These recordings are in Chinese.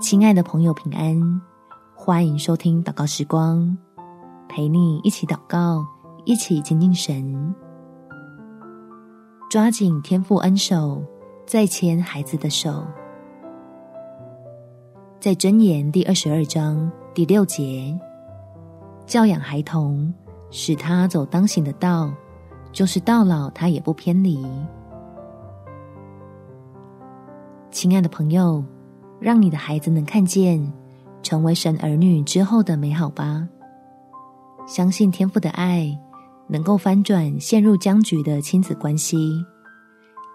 亲爱的朋友，平安！欢迎收听祷告时光，陪你一起祷告，一起亲近神，抓紧天父恩手，再牵孩子的手。在箴言第二十二章第六节，教养孩童，使他走当行的道，就是到老他也不偏离。亲爱的朋友，让你的孩子能看见成为神儿女之后的美好吧。相信天父的爱能够翻转陷入僵局的亲子关系，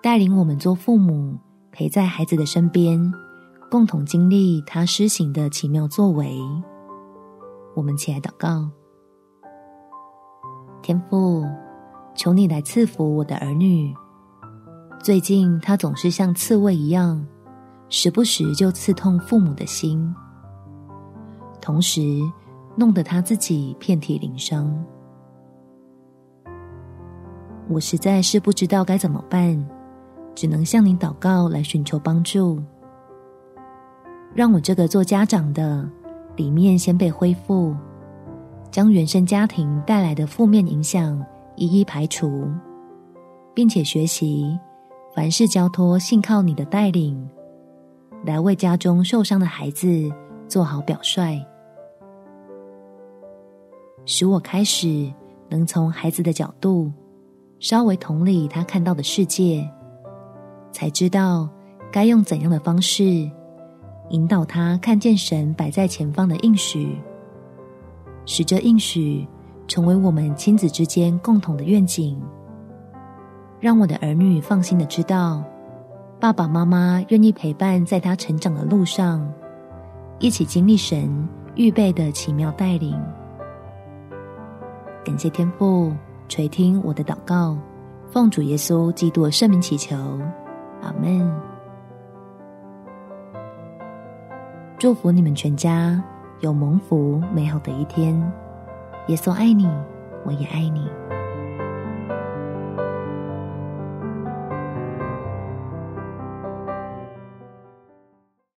带领我们做父母，陪在孩子的身边，共同经历他施行的奇妙作为。我们起来祷告，天父，求你来赐福我的儿女。最近他总是像刺猬一样。时不时就刺痛父母的心，同时弄得他自己遍体鳞伤。我实在是不知道该怎么办，只能向你祷告来寻求帮助。让我这个做家长的里面先被恢复，将原生家庭带来的负面影响一一排除，并且学习凡事交托信靠你的带领。来为家中受伤的孩子做好表率，使我开始能从孩子的角度稍微同理他看到的世界，才知道该用怎样的方式引导他看见神摆在前方的应许，使这应许成为我们亲子之间共同的愿景，让我的儿女放心的知道。爸爸妈妈愿意陪伴在他成长的路上，一起经历神预备的奇妙带领。感谢天父垂听我的祷告，奉主耶稣基督的圣名祈求，阿门。祝福你们全家有蒙福美好的一天。耶稣爱你，我也爱你。